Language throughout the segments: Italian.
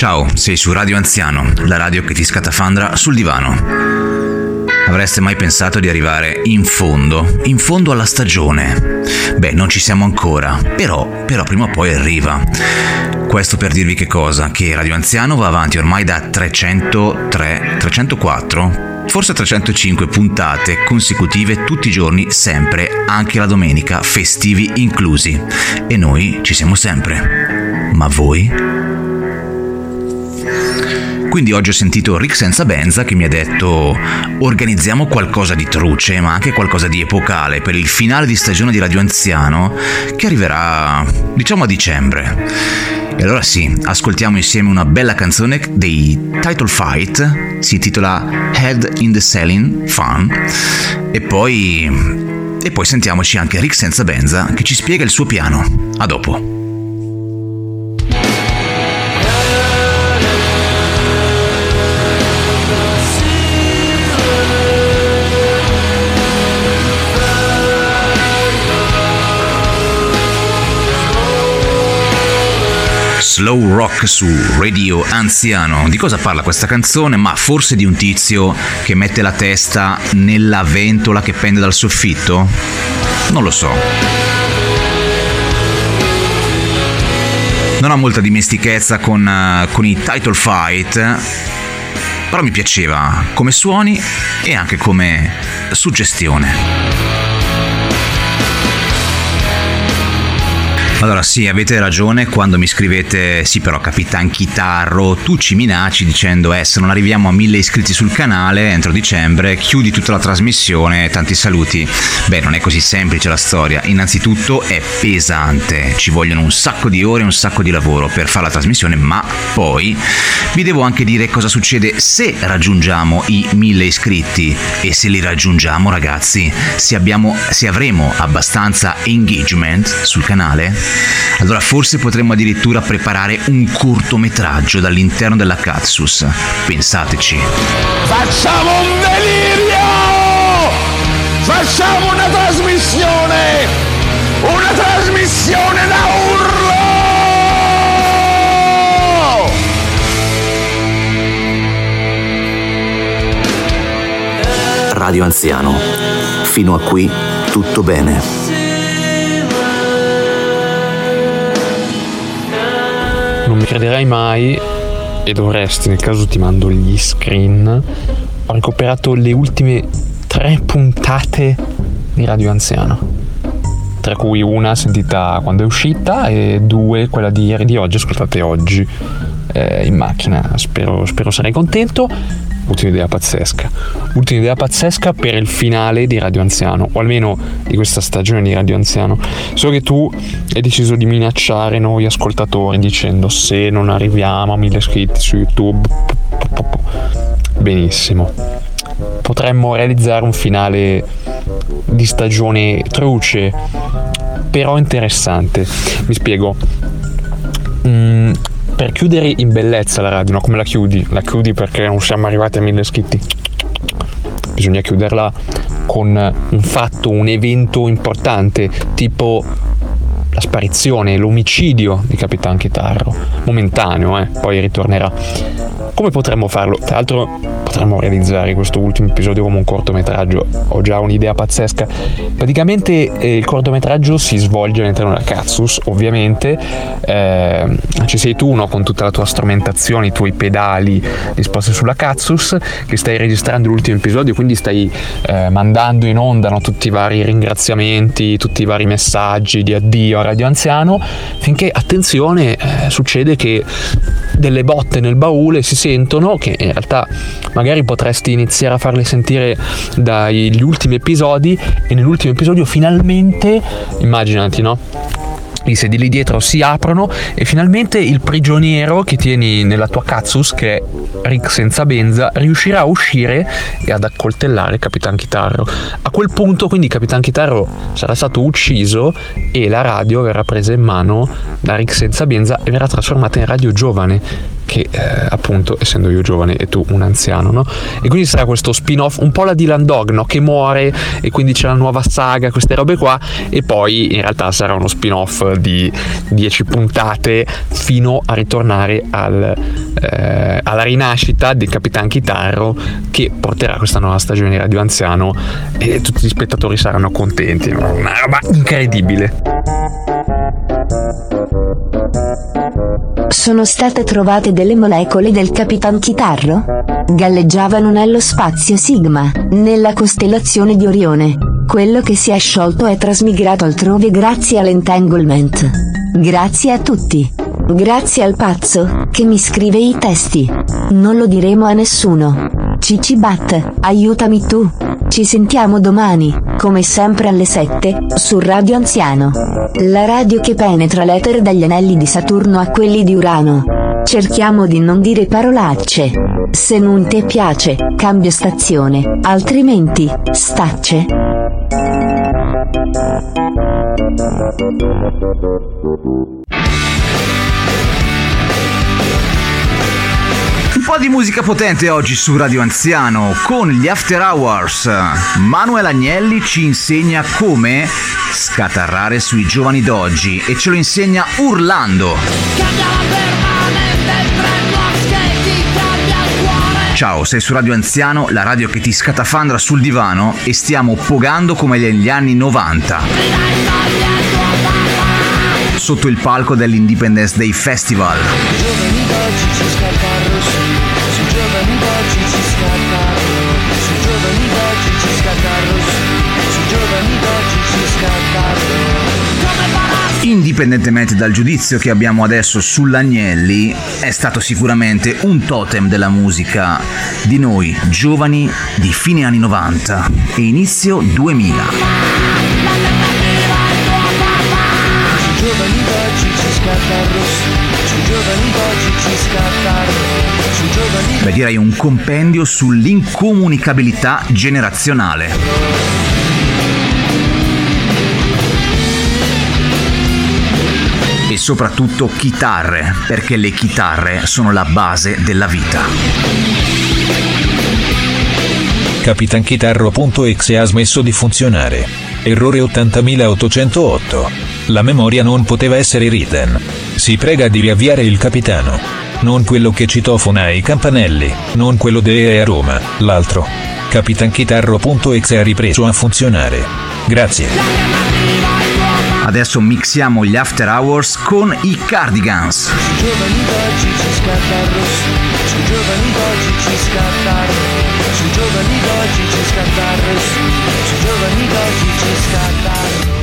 Ciao, sei su Radio Anziano, la radio che ti scatafandra sul divano. Avreste mai pensato di arrivare in fondo, in fondo alla stagione? Beh, non ci siamo ancora, però, però prima o poi arriva. Questo per dirvi che cosa? Che Radio Anziano va avanti ormai da 303, 304, forse 305 puntate consecutive tutti i giorni, sempre, anche la domenica, festivi inclusi. E noi ci siamo sempre. Ma voi? Quindi oggi ho sentito Rick Senza Benza che mi ha detto organizziamo qualcosa di truce ma anche qualcosa di epocale per il finale di stagione di Radio Anziano che arriverà diciamo a dicembre. E allora sì, ascoltiamo insieme una bella canzone dei Title Fight, si intitola Head in the Selling Fun e poi... E poi sentiamoci anche Rick Senza Benza che ci spiega il suo piano. A dopo. Slow rock su Radio Anziano. Di cosa parla questa canzone? Ma forse di un tizio che mette la testa nella ventola che pende dal soffitto? Non lo so. Non ho molta dimestichezza con, uh, con i title fight, però mi piaceva come suoni e anche come suggestione. Allora sì, avete ragione quando mi scrivete sì però Capitan Chitarro, tu ci minacci dicendo eh se non arriviamo a mille iscritti sul canale entro dicembre chiudi tutta la trasmissione, tanti saluti. Beh non è così semplice la storia, innanzitutto è pesante, ci vogliono un sacco di ore e un sacco di lavoro per fare la trasmissione ma poi vi devo anche dire cosa succede se raggiungiamo i mille iscritti. E se li raggiungiamo ragazzi, se, abbiamo, se avremo abbastanza engagement sul canale allora forse potremmo addirittura preparare un cortometraggio dall'interno della Katsus. Pensateci. Facciamo un delirio! Facciamo una trasmissione! Una trasmissione da urlo! Radio Anziano. Fino a qui tutto bene. Non mi crederai mai e dovresti, nel caso ti mando gli screen, ho recuperato le ultime tre puntate di Radio Anziano, tra cui una sentita quando è uscita e due, quella di ieri di oggi, ascoltate oggi eh, in macchina, spero, spero sarai contento ultima idea pazzesca. Ultima idea pazzesca per il finale di Radio Anziano, o almeno di questa stagione di Radio Anziano. So che tu hai deciso di minacciare noi ascoltatori dicendo se non arriviamo a mille iscritti su YouTube. Benissimo. Potremmo realizzare un finale di stagione truce, però interessante. Mi spiego. Mm, per chiudere in bellezza la radio, no? come la chiudi? La chiudi perché non siamo arrivati a mille iscritti. Bisogna chiuderla con un fatto, un evento importante, tipo la sparizione, l'omicidio di Capitan Chitarro, momentaneo, eh? poi ritornerà. Come potremmo farlo? Tra l'altro potremmo realizzare questo ultimo episodio come un cortometraggio, ho già un'idea pazzesca. Praticamente eh, il cortometraggio si svolge all'interno della Katsus, ovviamente, eh, ci sei tu no, con tutta la tua strumentazione, i tuoi pedali disposti sulla Katsus, che stai registrando l'ultimo episodio, quindi stai eh, mandando in onda no, tutti i vari ringraziamenti, tutti i vari messaggi di addio a Radio Anziano, finché attenzione, eh, succede che delle botte nel baule si sentono, che in realtà magari potresti iniziare a farle sentire dagli ultimi episodi e nell'ultimo episodio finalmente, immaginati, no? I sedili dietro si aprono e finalmente il prigioniero che tieni nella tua Katsus, che è Rick senza benza, riuscirà a uscire e ad accoltellare Capitan Chitarro. A quel punto quindi Capitan Chitarro sarà stato ucciso e la radio verrà presa in mano da Rick senza benza e verrà trasformata in radio giovane che eh, appunto essendo io giovane e tu un anziano, no? E quindi sarà questo spin-off, un po' la Dylan Dog, no? Che muore e quindi c'è la nuova saga, queste robe qua, e poi in realtà sarà uno spin-off di 10 puntate fino a ritornare al, eh, alla rinascita del Capitan Chitarro che porterà questa nuova stagione di Radio Anziano e tutti gli spettatori saranno contenti. Una roba incredibile. Sono state trovate delle molecole del Capitan Chitarro? Galleggiavano nello spazio Sigma, nella costellazione di Orione. Quello che si è sciolto è trasmigrato altrove grazie all'entanglement. Grazie a tutti. Grazie al pazzo, che mi scrive i testi. Non lo diremo a nessuno. Cici Bat, aiutami tu. Ci sentiamo domani, come sempre alle 7, su Radio Anziano. La radio che penetra l'etere dagli anelli di Saturno a quelli di Urano. Cerchiamo di non dire parolacce. Se non ti piace, cambia stazione, altrimenti, stacce. Un po' di musica potente oggi su Radio Anziano con gli After Hours. Manuel Agnelli ci insegna come scatarrare sui giovani d'oggi e ce lo insegna urlando. Ciao, sei su Radio Anziano, la radio che ti scatafandra sul divano e stiamo pogando come negli anni 90. Sotto il palco dell'Independence Day Festival. Indipendentemente dal giudizio che abbiamo adesso sull'Agnelli, è stato sicuramente un totem della musica di noi giovani di fine anni 90 e inizio 2000. Beh, direi un compendio sull'incomunicabilità generazionale. E soprattutto chitarre, perché le chitarre sono la base della vita. Capitanchitarro.exe ha smesso di funzionare. Errore 80808. La memoria non poteva essere written. Si prega di riavviare il capitano. Non quello che citofona i campanelli, non quello de a Roma, l'altro. Capitanchitarro.exe ha ripreso a funzionare. Grazie. Adesso mixiamo gli After Hours con i Cardigans. Sui giovani d'oggi ci scatta il rosso, sui giovani d'oggi ci scatta il rosso, sui giovani d'oggi ci scatta il rosso, sui giovani d'oggi ci scatta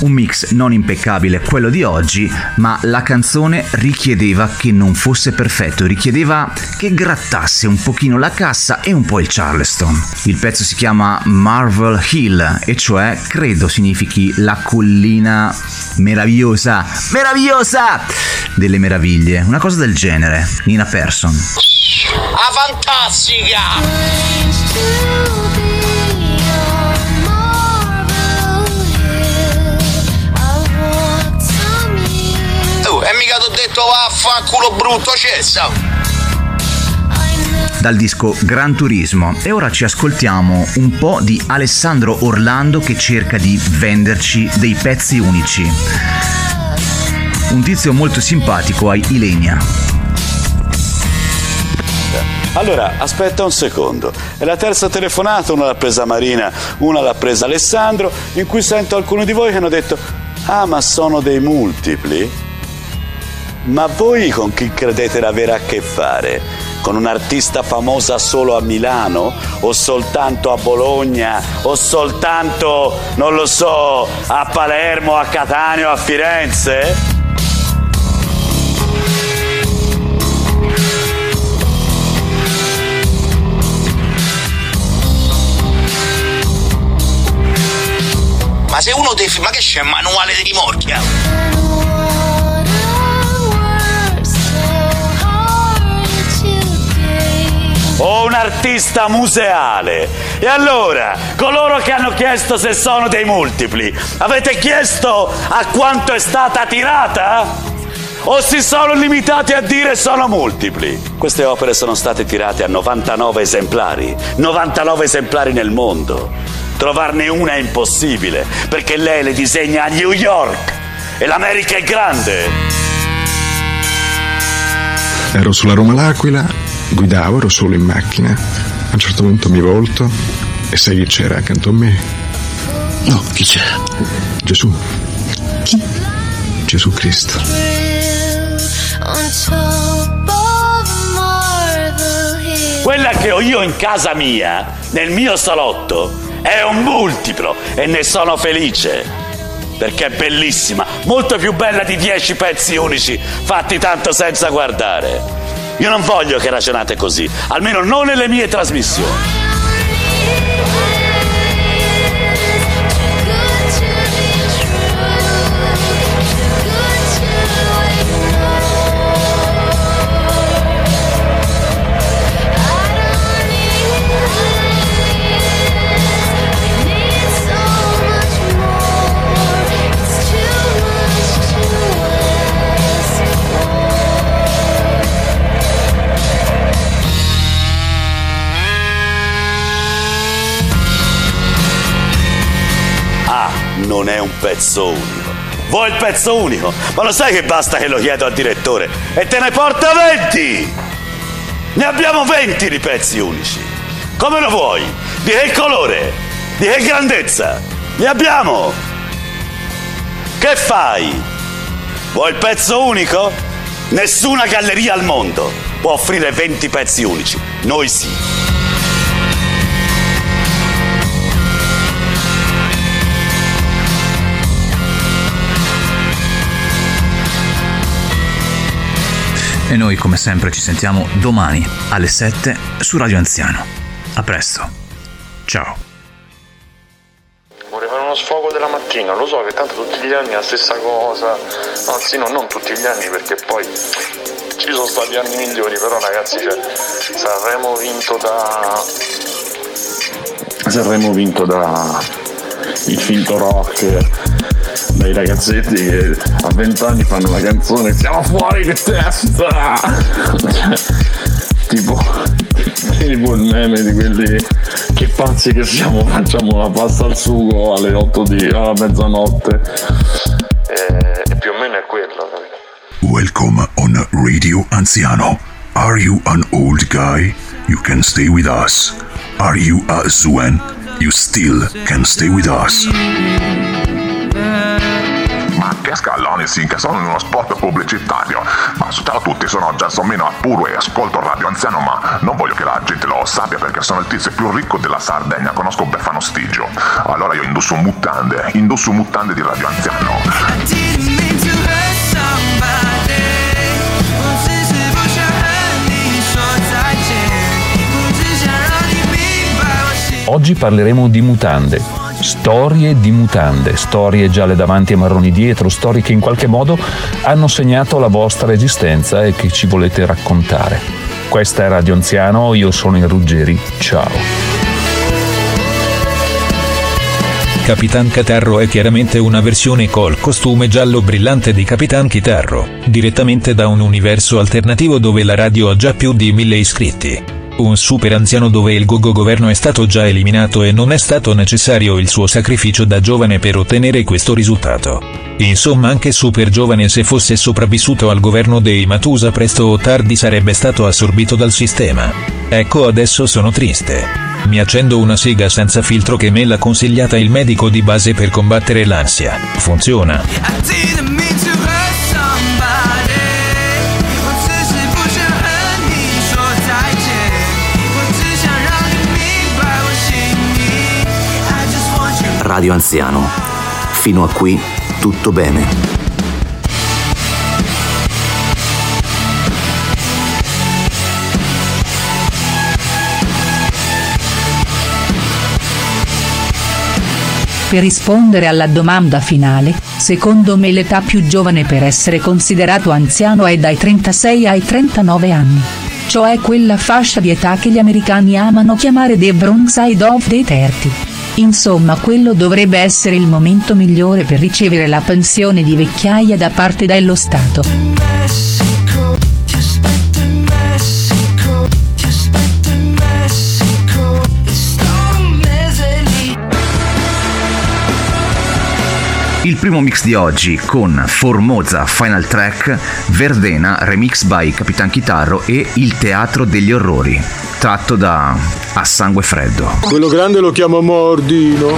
Un mix non impeccabile quello di oggi, ma la canzone richiedeva che non fosse perfetto, richiedeva che grattasse un pochino la cassa e un po' il Charleston. Il pezzo si chiama Marvel Hill, e cioè credo significhi la collina meravigliosa, meravigliosa delle meraviglie, una cosa del genere. Nina Persson. A fantastica! T'ho detto vaffanculo brutto cessa! dal disco Gran Turismo e ora ci ascoltiamo un po' di Alessandro Orlando che cerca di venderci dei pezzi unici. Un tizio molto simpatico ai Ilenia. Allora, aspetta un secondo. È la terza telefonata, una l'ha presa Marina, una l'ha presa Alessandro, in cui sento alcuni di voi che hanno detto Ah, ma sono dei multipli? Ma voi con chi credete di avere a che fare? Con un'artista famosa solo a Milano? O soltanto a Bologna? O soltanto, non lo so, a Palermo, a Catania a Firenze? Ma se uno dei ma che c'è manuale di rimorchia? Un artista museale. E allora, coloro che hanno chiesto se sono dei multipli, avete chiesto a quanto è stata tirata? O si sono limitati a dire sono multipli? Queste opere sono state tirate a 99 esemplari, 99 esemplari nel mondo. Trovarne una è impossibile, perché lei le disegna a New York e l'America è grande. Ero sulla Roma L'Aquila, guidavo, ero solo in macchina. A un certo punto mi volto e sai chi c'era accanto a me? No, chi c'era? Gesù. Chi? Gesù Cristo. Quella che ho io in casa mia, nel mio salotto, è un multiplo e ne sono felice. Perché è bellissima, molto più bella di dieci pezzi unici fatti tanto senza guardare. Io non voglio che ragionate così, almeno non nelle mie trasmissioni. Pezzo unico. Vuoi il pezzo unico? Ma lo sai che basta che lo chiedo al direttore e te ne porta 20! Ne abbiamo 20 di pezzi unici. Come lo vuoi? Di che colore? Di che grandezza? Ne abbiamo! Che fai? Vuoi il pezzo unico? Nessuna galleria al mondo può offrire 20 pezzi unici. Noi sì. E noi come sempre ci sentiamo domani alle 7 su Radio Anziano. A presto. Ciao. Uno sfogo della mattina, lo so che tanto tutti gli anni è la stessa cosa, anzi no, non tutti gli anni perché poi ci sono stati anni migliori, però ragazzi cioè, Sanremo vinto da... Sanremo vinto da il finto rock dai ragazzetti che a 20 anni fanno la canzone siamo fuori di testa! Tipo tipo il meme di quelli che pazzi che siamo facciamo la pasta al sugo alle 8 di alla mezzanotte. E, e più o meno è quello Welcome on Radio Anziano. Are you an old guy? You can stay with us. Are you a Zuen? You still can stay with us che scalloni sì, che sono in uno spot pubblicitario. Ma ciao a tutti, sono Gelsomino Appuro e ascolto Radio Anziano, ma non voglio che la gente lo sappia perché sono il tizio più ricco della Sardegna, conosco Befano Stigio. Allora io indosso mutande, indosso mutande di Radio Anziano. Oggi parleremo di mutande, storie di mutande, storie gialle davanti e marroni dietro, storie che in qualche modo hanno segnato la vostra esistenza e che ci volete raccontare. Questa è Radio Anziano, io sono il Ruggeri, ciao. Capitan Catarro è chiaramente una versione col costume giallo brillante di Capitan Chitarro, direttamente da un universo alternativo dove la radio ha già più di mille iscritti un super anziano dove il gogo governo è stato già eliminato e non è stato necessario il suo sacrificio da giovane per ottenere questo risultato. Insomma anche super giovane se fosse sopravvissuto al governo dei Matusa presto o tardi sarebbe stato assorbito dal sistema. Ecco adesso sono triste. Mi accendo una sega senza filtro che me l'ha consigliata il medico di base per combattere l'ansia. Funziona. Radio Anziano. Fino a qui tutto bene. Per rispondere alla domanda finale, secondo me l'età più giovane per essere considerato anziano è dai 36 ai 39 anni. cioè quella fascia di età che gli americani amano chiamare the Bronx Side of the 30. Insomma quello dovrebbe essere il momento migliore per ricevere la pensione di vecchiaia da parte dello Stato. Il primo mix di oggi con Formosa Final Track, Verdena remix by Capitan Chitarro e Il Teatro degli Orrori, tratto da A Sangue Freddo. Quello grande lo chiamo Mordino. È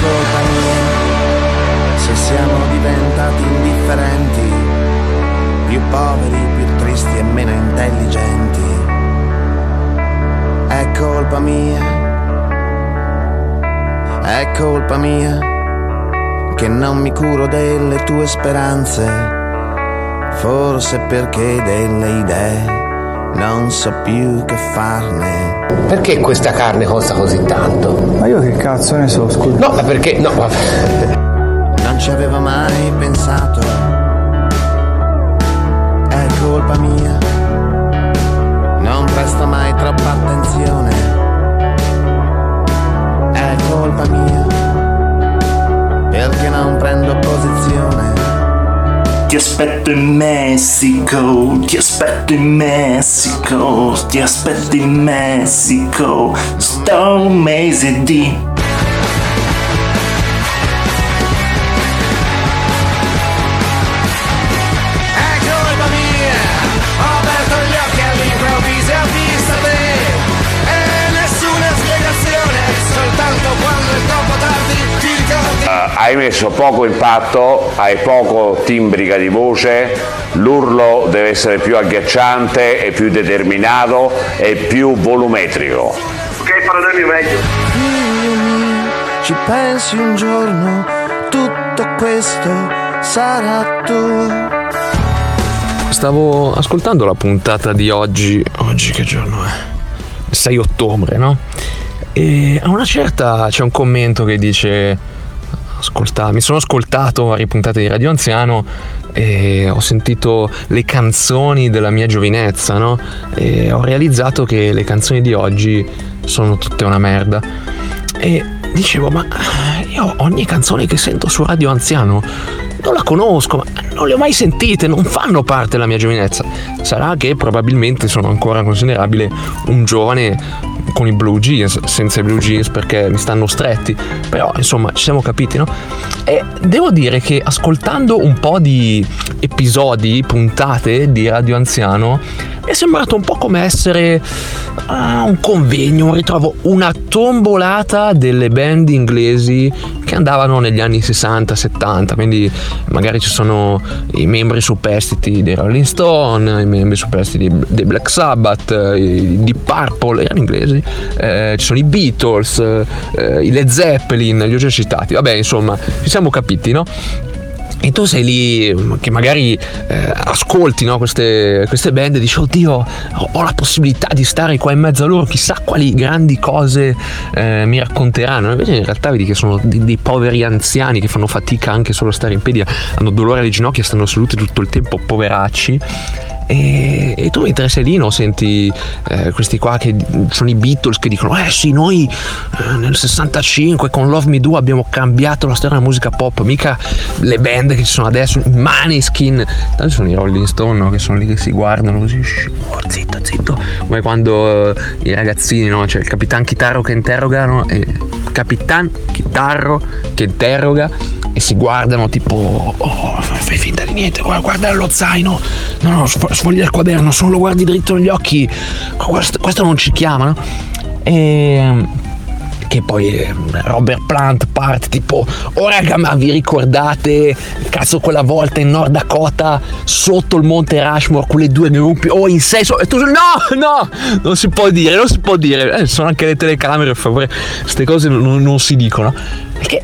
colpa mia se siamo diventati indifferenti, più poveri, più tristi e meno intelligenti. È colpa mia, è colpa mia che non mi curo delle tue speranze, forse perché delle idee non so più che farne. Perché questa carne costa così tanto? Ma io che cazzo ne so, scusa. No, ma perché? No, vabbè. Non ci avevo mai pensato. Aspetto in Messico, ti aspetto in Messico, ti aspetto in Messico, sto un mese di hai messo poco impatto, hai poco timbrica di voce, l'urlo deve essere più agghiacciante e più determinato e più volumetrico. Ok, parlermi meglio. Figlio mio, ci pensi un giorno, tutto questo sarà tuo. Stavo ascoltando la puntata di oggi. Oggi che giorno è? 6 ottobre, no? E a una certa c'è un commento che dice: Ascolta, mi sono ascoltato varie puntate di Radio Anziano e ho sentito le canzoni della mia giovinezza, no? E ho realizzato che le canzoni di oggi sono tutte una merda. E dicevo, ma io ogni canzone che sento su Radio Anziano non la conosco, ma non le ho mai sentite, non fanno parte della mia giovinezza. Sarà che probabilmente sono ancora considerabile un giovane con i blue jeans, senza i blue jeans perché mi stanno stretti, però insomma ci siamo capiti, no? E devo dire che ascoltando un po' di episodi, puntate di Radio Anziano, mi è sembrato un po' come essere a un convegno, un ritrovo, una tombolata delle band inglesi che andavano negli anni 60-70, quindi magari ci sono i membri superstiti dei Rolling Stone, i membri superstiti dei Black Sabbath, di Purple, erano inglesi, eh, ci sono i Beatles, eh, i Led Zeppelin, li ho già citati, vabbè insomma ci siamo capiti, no? E tu sei lì che magari eh, ascolti no, queste, queste band e dici oddio ho, la possibilità di stare qua in mezzo a loro, chissà quali grandi cose eh, mi racconteranno. Invece in realtà vedi che sono dei, dei poveri anziani che fanno fatica anche solo a stare in piedi, hanno dolore alle ginocchia, stanno seduti tutto il tempo, poveracci. E, e, tu mentre sei lì no, senti eh, questi qua che sono i Beatles che dicono eh sì noi eh, nel 65 con Love Me Do abbiamo cambiato la storia della musica pop mica le band che ci sono adesso Maneskin. Tanto sono i Rolling Stone no, che sono lì che si guardano così shh, oh, zitto zitto. Come quando eh, i ragazzini no, c'è il capitan chitarro che interrogano e capitan chitarro che interroga e si guardano tipo oh fai finta di niente guarda, lo zaino no no sfoglia il quaderno solo lo guardi dritto negli occhi questo, questo non ci chiama no? e che poi Robert Plant parte tipo oh raga ma vi ricordate cazzo quella volta in Nord Dakota sotto il monte Rushmore quelle due gruppi o oh, in senso e tu no no non si può dire non si può dire eh, sono anche le telecamere per favore queste cose non, non si dicono perché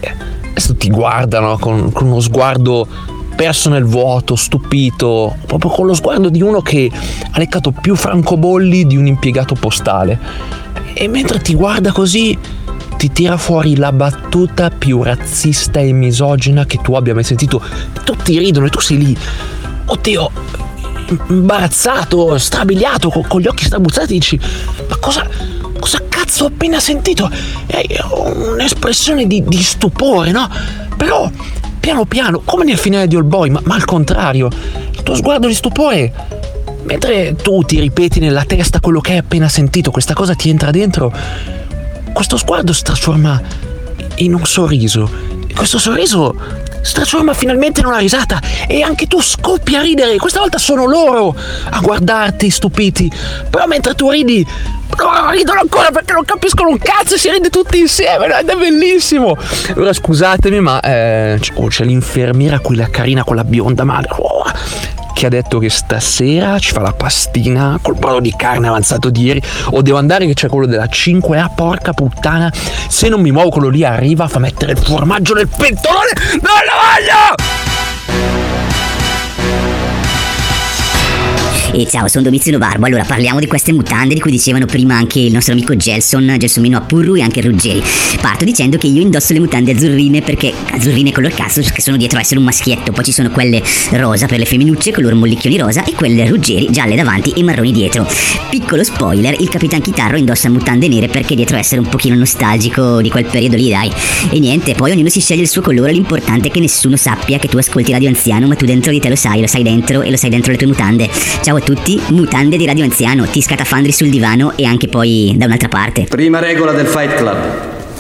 adesso ti guardano con, con uno sguardo perso nel vuoto, stupito, proprio con lo sguardo di uno che ha leccato più francobolli di un impiegato postale. E mentre ti guarda così, ti tira fuori la battuta più razzista e misogina che tu abbia mai sentito. Tutti ridono e tu sei lì. Oddio, imbarazzato, strabiliato, con, con gli occhi strabuzzati, dici: Ma cosa, cosa cazzo ho appena sentito? È un'espressione di, di stupore, no? Però, piano piano, come nel finale di All Boy, ma, ma al contrario, il tuo sguardo di stupore mentre tu ti ripeti nella testa quello che hai appena sentito, questa cosa ti entra dentro, questo sguardo si trasforma in un sorriso. E questo sorriso si trasforma finalmente in una risata e anche tu scoppi a ridere. Questa volta sono loro a guardarti stupiti. Però mentre tu ridi, ridono ancora perché non capiscono un cazzo e si ride tutti insieme. Ed è bellissimo. Ora scusatemi, ma eh, oh, c'è l'infermiera, quella carina con la bionda male. Oh, che ha detto che stasera ci fa la pastina col brodo di carne avanzato di ieri. O devo andare che c'è quello della 5A porca puttana. Se non mi muovo quello lì arriva fa mettere il formaggio nel pentolone. Non lo voglio E ciao, sono Domizio Barbo. Allora, parliamo di queste mutande di cui dicevano prima anche il nostro amico Gelson, Gelsomino Appurru e anche Ruggeri. Parto dicendo che io indosso le mutande azzurrine perché azzurrine color cazzo, che sono dietro a essere un maschietto. Poi ci sono quelle rosa per le femminucce, color mollicchioni rosa, e quelle ruggeri, gialle davanti e marroni dietro. Piccolo spoiler, il Capitan Chitarro indossa mutande nere perché dietro a essere un pochino nostalgico di quel periodo lì, dai. E niente, poi ognuno si sceglie il suo colore, l'importante è che nessuno sappia che tu ascolti Radio Anziano, ma tu dentro di te lo sai, lo sai dentro e lo sai dentro le tue mutande. Ciao a tutti, mutande di Radio Anziano, ti scatafandri sul divano e anche poi da un'altra parte. Prima regola del Fight Club.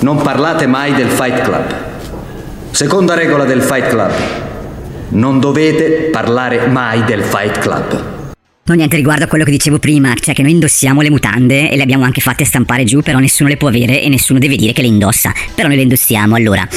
Non parlate mai del Fight Club. Seconda regola del Fight Club. Non dovete parlare mai del Fight Club. No, niente riguardo a quello che dicevo prima, cioè che noi indossiamo le mutande e le abbiamo anche fatte stampare giù, però nessuno le può avere e nessuno deve dire che le indossa. Però noi le indossiamo, allora.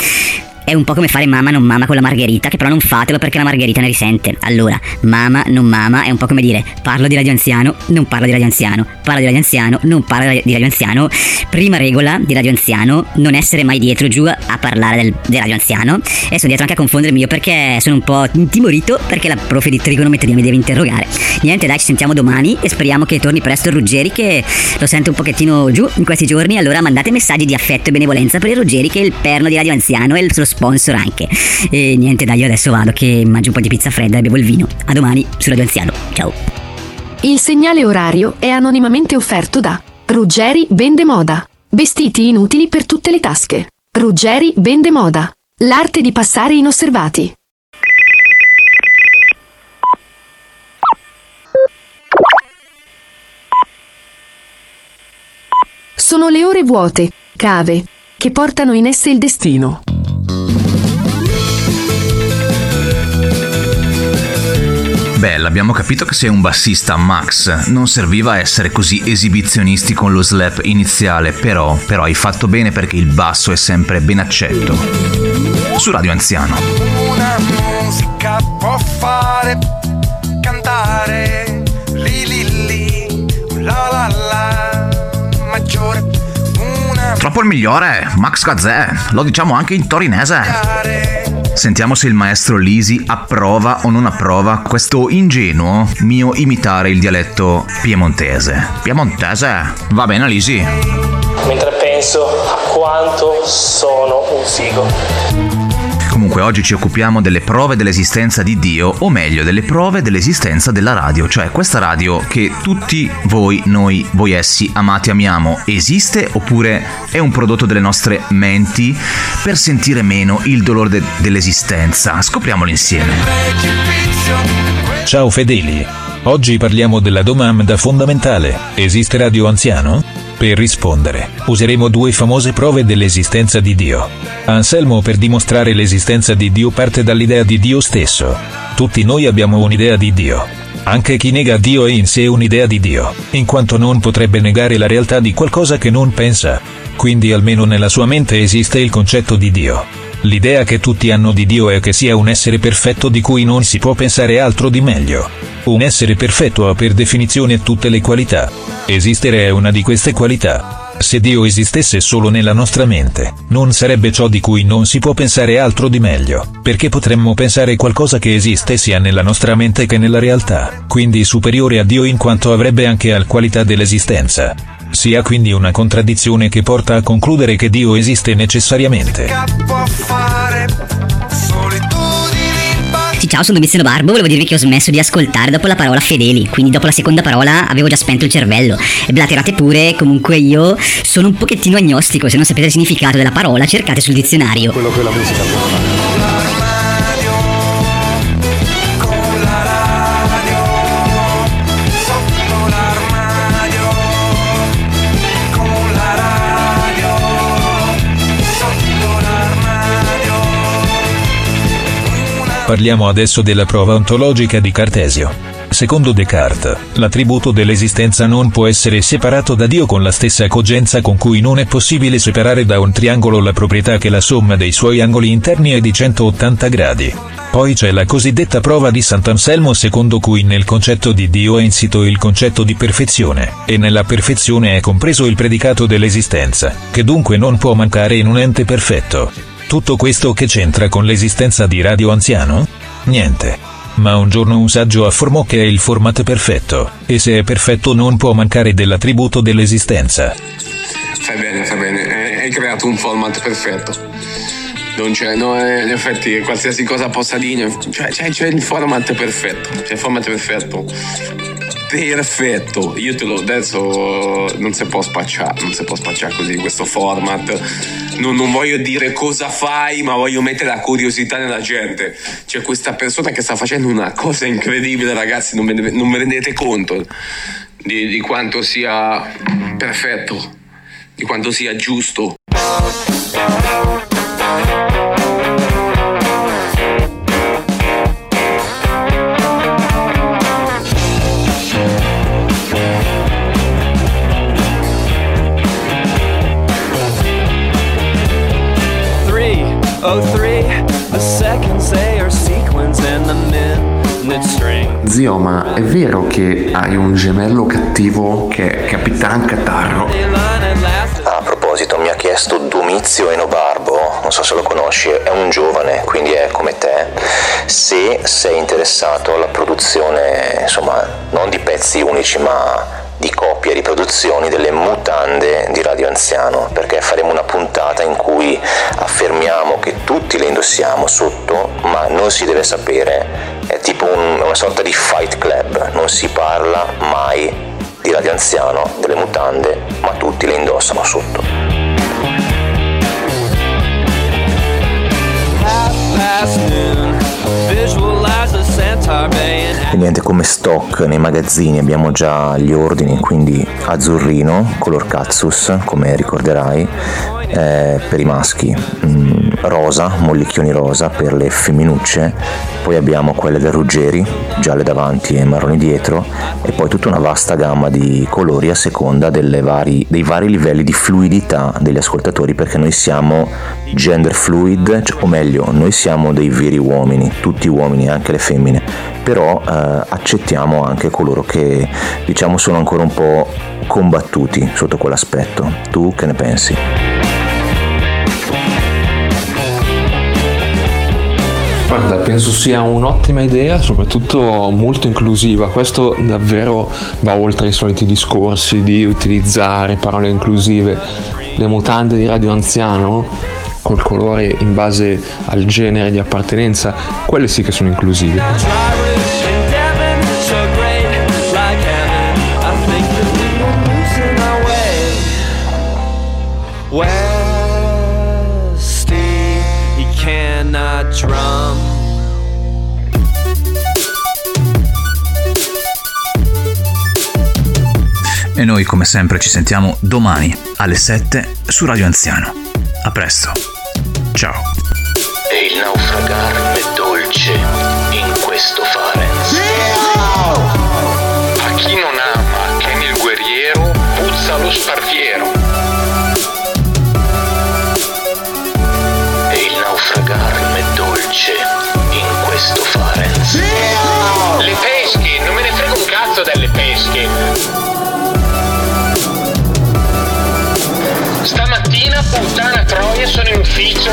È un po' come fare mamma non mamma con la margherita, che però non fatelo perché la margherita ne risente. Allora, mamma non mamma è un po' come dire parlo di radio anziano, non parlo di radio anziano, parlo di radio anziano, non parlo di radio anziano. Prima regola di radio anziano, non essere mai dietro giù a parlare del, di radio anziano. E sono dietro anche a confondermi io perché sono un po' intimorito perché la profe di trigonometria mi deve interrogare. Niente, dai, ci sentiamo domani e speriamo che torni presto il Ruggeri che lo sento un pochettino giù in questi giorni. Allora mandate messaggi di affetto e benevolenza per il Ruggeri che è il perno di radio anziano e il suo sponsor anche. E niente, dai, io adesso vado che mangio un po' di pizza fredda e bevo il vino. A domani su Radio Anziano. Ciao. Il segnale orario è anonimamente offerto da Ruggeri Vende Moda. Vestiti inutili per tutte le tasche. Ruggeri Vende Moda. L'arte di passare inosservati. Sono le ore vuote, cave, che portano in esse il destino. Beh, abbiamo capito che sei un bassista, Max. Non serviva essere così esibizionisti con lo slap iniziale, però, però hai fatto bene perché il basso è sempre ben accetto. Su Radio Anziano. Una musica può fare cantare li li li la la la maggiore una Troppo il migliore, Max Gazzè. Lo diciamo anche in torinese. Sentiamo se il maestro Lisi approva o non approva questo ingenuo mio imitare il dialetto piemontese. Piemontese? Va bene, Lisi. mentre penso a quanto sono un figo. Comunque oggi ci occupiamo delle prove dell'esistenza di Dio, o meglio delle prove dell'esistenza della radio, cioè questa radio che tutti voi, noi, voi essi amati amiamo, esiste oppure è un prodotto delle nostre menti per sentire meno il dolore de- dell'esistenza? Scopriamolo insieme. Ciao fedeli. Oggi parliamo della domanda fondamentale. Esiste Radio Anziano? Per rispondere, useremo due famose prove dell'esistenza di Dio. Anselmo per dimostrare l'esistenza di Dio parte dall'idea di Dio stesso. Tutti noi abbiamo un'idea di Dio. Anche chi nega Dio è in sé un'idea di Dio, in quanto non potrebbe negare la realtà di qualcosa che non pensa. Quindi almeno nella sua mente esiste il concetto di Dio. L'idea che tutti hanno di Dio è che sia un essere perfetto di cui non si può pensare altro di meglio. Un essere perfetto ha per definizione tutte le qualità. Esistere è una di queste qualità. Se Dio esistesse solo nella nostra mente, non sarebbe ciò di cui non si può pensare altro di meglio, perché potremmo pensare qualcosa che esiste sia nella nostra mente che nella realtà, quindi superiore a Dio in quanto avrebbe anche al qualità dell'esistenza. Si ha quindi una contraddizione che porta a concludere che Dio esiste necessariamente. Sì, ciao, sono Domiziano Barbo, volevo dirvi che ho smesso di ascoltare dopo la parola fedeli, quindi dopo la seconda parola avevo già spento il cervello. E blaterate pure, comunque io sono un pochettino agnostico, se non sapete il significato della parola cercate sul dizionario. Quello che la musica può fare. Parliamo adesso della prova ontologica di Cartesio. Secondo Descartes, l'attributo dell'esistenza non può essere separato da Dio con la stessa cogenza con cui non è possibile separare da un triangolo la proprietà che la somma dei suoi angoli interni è di 180 gradi. Poi c'è la cosiddetta prova di Sant'Anselmo secondo cui nel concetto di Dio è insito il concetto di perfezione, e nella perfezione è compreso il predicato dell'esistenza, che dunque non può mancare in un ente perfetto. Tutto questo che c'entra con l'esistenza di Radio Anziano? Niente. Ma un giorno un saggio affermò che è il format perfetto, e se è perfetto non può mancare dell'attributo dell'esistenza. Fai bene, fai bene, hai- creato un format perfetto. Non c'è, no, eh, in effetti qualsiasi cosa possa dire, cioè c'è, c'è il format perfetto, c'è il format perfetto. Perfetto, io te lo adesso non si può spacciare, non si può spacciare così questo format. Non, non voglio dire cosa fai, ma voglio mettere la curiosità nella gente. C'è questa persona che sta facendo una cosa incredibile, ragazzi, non ne, non ne rendete conto di, di quanto sia perfetto, di quanto sia giusto. Zio, ma è vero che hai un gemello cattivo che è Capitan Catarro? A proposito, mi ha chiesto Domizio Enobarbo, non so se lo conosci, è un giovane, quindi è come te, se sei interessato alla produzione, insomma, non di pezzi unici, ma di copie e riproduzioni delle mutande di Radio Anziano, perché faremo una puntata in cui affermiamo che tutti le indossiamo sotto, ma non si deve sapere, è tipo un- una sorta di fight club, non si parla mai di Radio Anziano, delle mutande, ma tutti le indossano sotto. E niente, come stock nei magazzini abbiamo già gli ordini, quindi azzurrino, color Katsus, come ricorderai, eh, per i maschi, mm, rosa, mollicchioni rosa per le femminucce, poi abbiamo quelle del Ruggeri, gialle davanti e marroni dietro, e poi tutta una vasta gamma di colori a seconda vari- dei vari livelli di fluidità degli ascoltatori, perché noi siamo gender fluid, cioè- o meglio, noi siamo dei veri uomini, tutti uomini, anche le femmine, però eh, accettiamo anche coloro che diciamo sono ancora un po' combattuti sotto quell'aspetto. Tu che ne pensi? Guarda, penso sia un'ottima idea, soprattutto molto inclusiva. Questo davvero va oltre i soliti discorsi di utilizzare parole inclusive. Le mutande di Radio Anziano, col colore in base al genere di appartenenza, quelle sì che sono inclusive. E noi come sempre ci sentiamo domani alle 7 su Radio Anziano. A presto. Ciao. E il naufragar è dolce in questo fare. Sono in ufficio,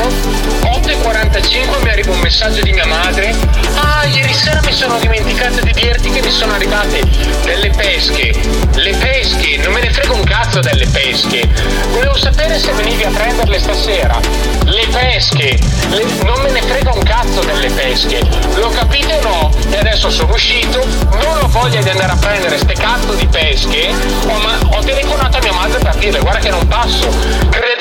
8.45 mi arriva un messaggio di mia madre. Ah, ieri sera mi sono dimenticato di dirti che mi sono arrivate delle pesche. Le pesche, non me ne frega un cazzo delle pesche. Volevo sapere se venivi a prenderle stasera. Le pesche, le- non me ne frega un cazzo delle pesche. Lo capite o no? E adesso sono uscito, non ho voglia di andare a prendere ste cazzo di pesche. Ho, ma- ho telefonato a mia madre per dirle guarda che non passo. Credete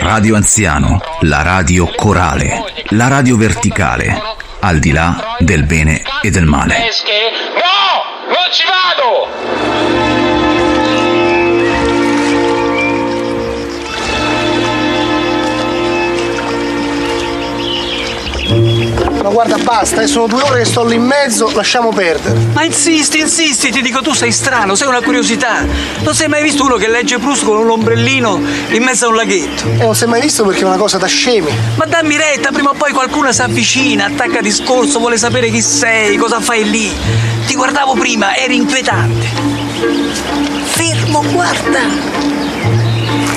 Radio Anziano, la radio corale, la radio verticale, al di là del bene e del male. Ma guarda, basta, eh, sono due ore che sto lì in mezzo, lasciamo perdere. Ma insisti, insisti, ti dico tu sei strano, sei una curiosità. Non sei mai visto uno che legge Proust con un ombrellino in mezzo a un laghetto? E non è mai visto perché è una cosa da scemi. Ma dammi retta, prima o poi qualcuno si avvicina, attacca discorso, vuole sapere chi sei, cosa fai lì. Ti guardavo prima, eri inquietante. Fermo, guarda.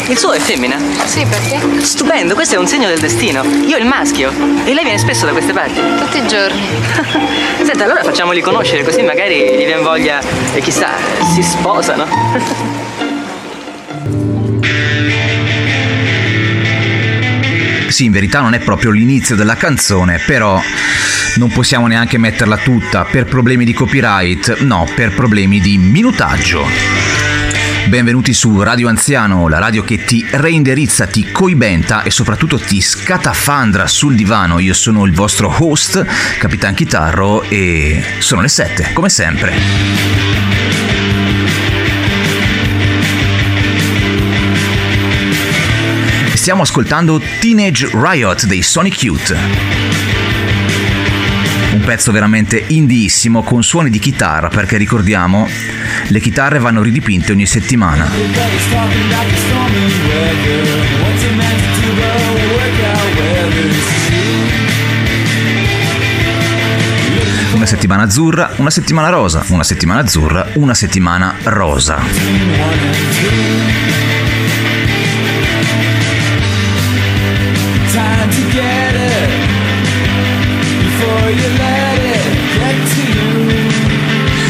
Il suo è femmina? Sì, perché? Stupendo, questo è un segno del destino. Io il maschio. E lei viene spesso da queste parti? Tutti i giorni. Senta, allora facciamoli conoscere, così magari gli viene voglia e chissà, si sposano. Sì, in verità non è proprio l'inizio della canzone, però non possiamo neanche metterla tutta per problemi di copyright, no, per problemi di minutaggio. Benvenuti su Radio Anziano, la radio che ti reindirizza, ti coibenta e soprattutto ti scatafandra sul divano. Io sono il vostro host, Capitan Chitarro, e sono le 7, come sempre. Stiamo ascoltando Teenage Riot dei Sonic Youth. Pezzo veramente indissimo con suoni di chitarra perché ricordiamo le chitarre vanno ridipinte ogni settimana. Una settimana azzurra, una settimana rosa, una settimana azzurra, una settimana rosa.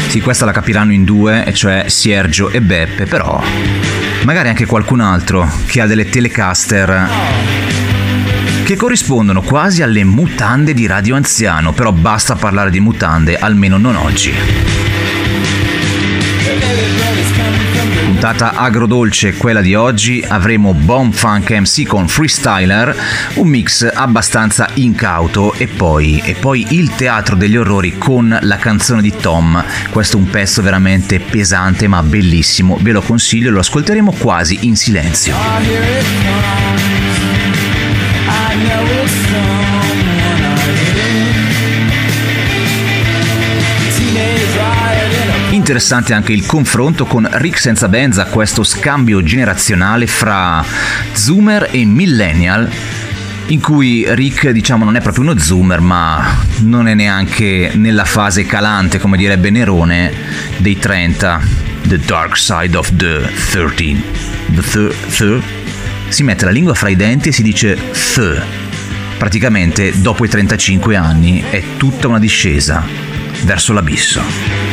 Sì, questa la capiranno in due, cioè Siergio e Beppe, però magari anche qualcun altro che ha delle telecaster che corrispondono quasi alle mutande di Radio Anziano, però basta parlare di mutande, almeno non oggi. Puntata agrodolce quella di oggi, avremo Bomb Funk MC con Freestyler, un mix abbastanza incauto e poi, e poi il teatro degli orrori con la canzone di Tom, questo è un pezzo veramente pesante ma bellissimo, ve lo consiglio, lo ascolteremo quasi in silenzio. I Interessante anche il confronto con Rick Senza Benza, questo scambio generazionale fra zoomer e millennial, in cui Rick diciamo non è proprio uno zoomer, ma non è neanche nella fase calante, come direbbe Nerone, dei 30, The Dark Side of the 13. The thir- thir- si mette la lingua fra i denti e si dice th. Praticamente dopo i 35 anni è tutta una discesa verso l'abisso.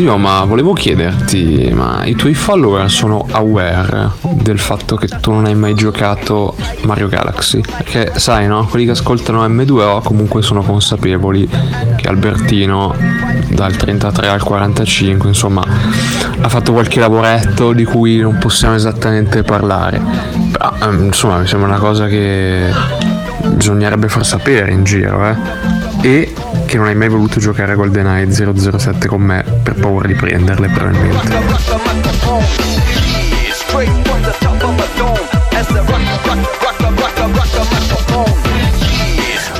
Zio, ma volevo chiederti, ma i tuoi follower sono aware del fatto che tu non hai mai giocato Mario Galaxy? Perché sai, no? Quelli che ascoltano M2O comunque sono consapevoli che Albertino dal 33 al 45, insomma, ha fatto qualche lavoretto di cui non possiamo esattamente parlare. Però, ehm, insomma, mi sembra una cosa che bisognerebbe far sapere in giro, eh. E che non hai mai voluto giocare a GoldenEye 007 con me per paura di prenderle probabilmente.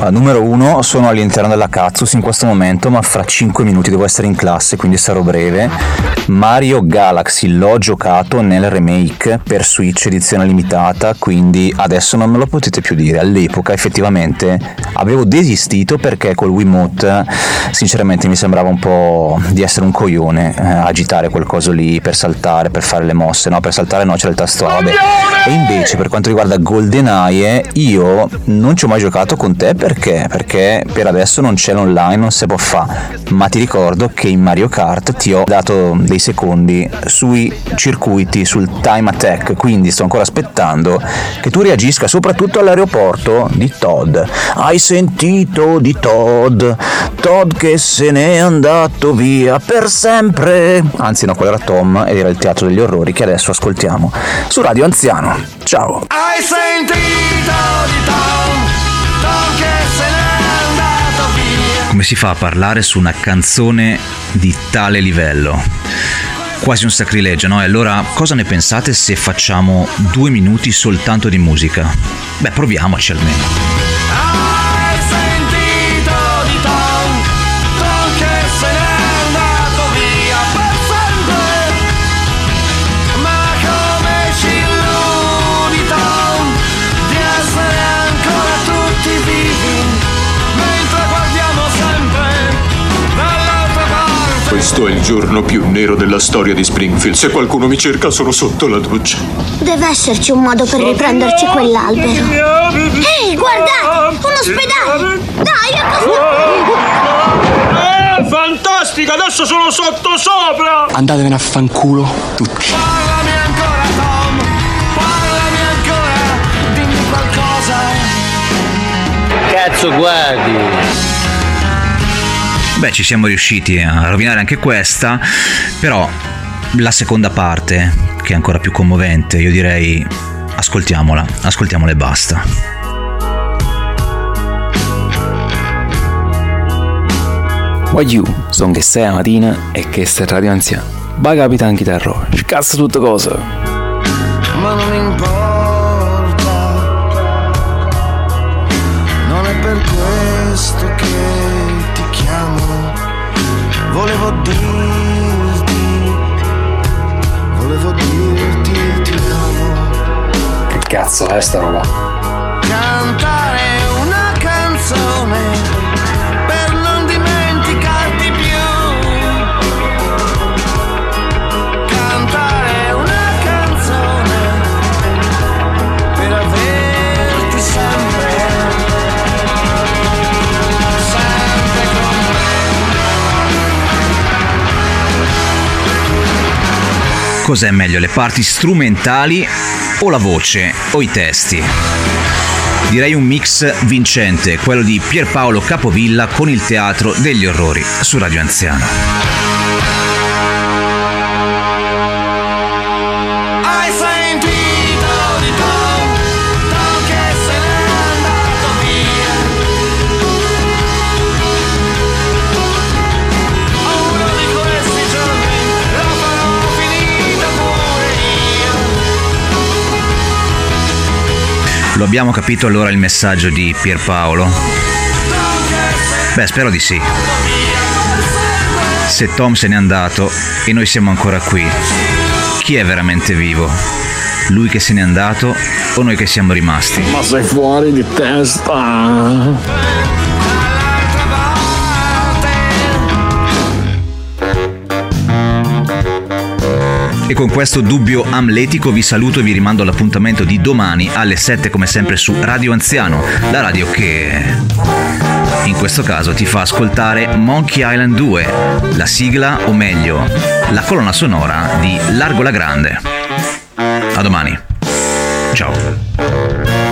Numero uno, sono all'interno della Katsus in questo momento, ma fra 5 minuti devo essere in classe, quindi sarò breve. Mario Galaxy l'ho giocato nel remake per Switch edizione limitata, quindi adesso non me lo potete più dire. All'epoca effettivamente avevo desistito perché col Wiimote sinceramente mi sembrava un po' di essere un coglione eh, agitare quel coso lì per saltare, per fare le mosse, no, per saltare no, c'era il tasto A. E invece per quanto riguarda GoldenEye io non ci ho mai giocato con te perché? Perché per adesso non c'è l'online, non si può fare, ma ti ricordo che in Mario Kart ti ho dato dei secondi sui circuiti, sul time attack, quindi sto ancora aspettando che tu reagisca soprattutto all'aeroporto di Todd. Hai sentito di Todd? Todd che se n'è andato via per sempre. Anzi no, quello era Tom ed era il teatro degli orrori che adesso ascoltiamo su Radio Anziano. Ciao. Hai sentito di Tom? Come si fa a parlare su una canzone di tale livello? Quasi un sacrilegio, no? E allora cosa ne pensate se facciamo due minuti soltanto di musica? Beh, proviamoci almeno. Questo è il giorno più nero della storia di Springfield. Se qualcuno mi cerca, sono sotto la doccia. Deve esserci un modo per riprenderci quell'albero. Ehi, guardate! Un ospedale! Dai, Eh, fantastico, adesso sono sotto sopra! Andatevene a fanculo tutti. Parlami ancora Tom, parlami ancora, dimmi qualcosa. Cazzo guardi! Beh, ci siamo riusciti a rovinare anche questa, però la seconda parte, che è ancora più commovente, io direi ascoltiamola, ascoltiamola e basta. Voglio, sono che sei la mattina e che sei radio anziano. Vai capitan chitarro, scazza tutte cose. ma non. Cazzo è sta roba? Cantare una canzone per non dimenticarti più. Cantare una canzone per averti sempre, sempre con Cos'è meglio, le parti strumentali o la voce o i testi? Direi un mix vincente, quello di Pierpaolo Capovilla con il teatro degli orrori su Radio Anziano. Lo abbiamo capito allora il messaggio di Pierpaolo? Beh, spero di sì. Se Tom se n'è andato e noi siamo ancora qui, chi è veramente vivo? Lui che se n'è andato o noi che siamo rimasti? Ma sei fuori di testa! E con questo dubbio amletico vi saluto e vi rimando all'appuntamento di domani alle 7 come sempre su Radio Anziano, la radio che in questo caso ti fa ascoltare Monkey Island 2, la sigla o meglio la colonna sonora di Largo la Grande. A domani. Ciao.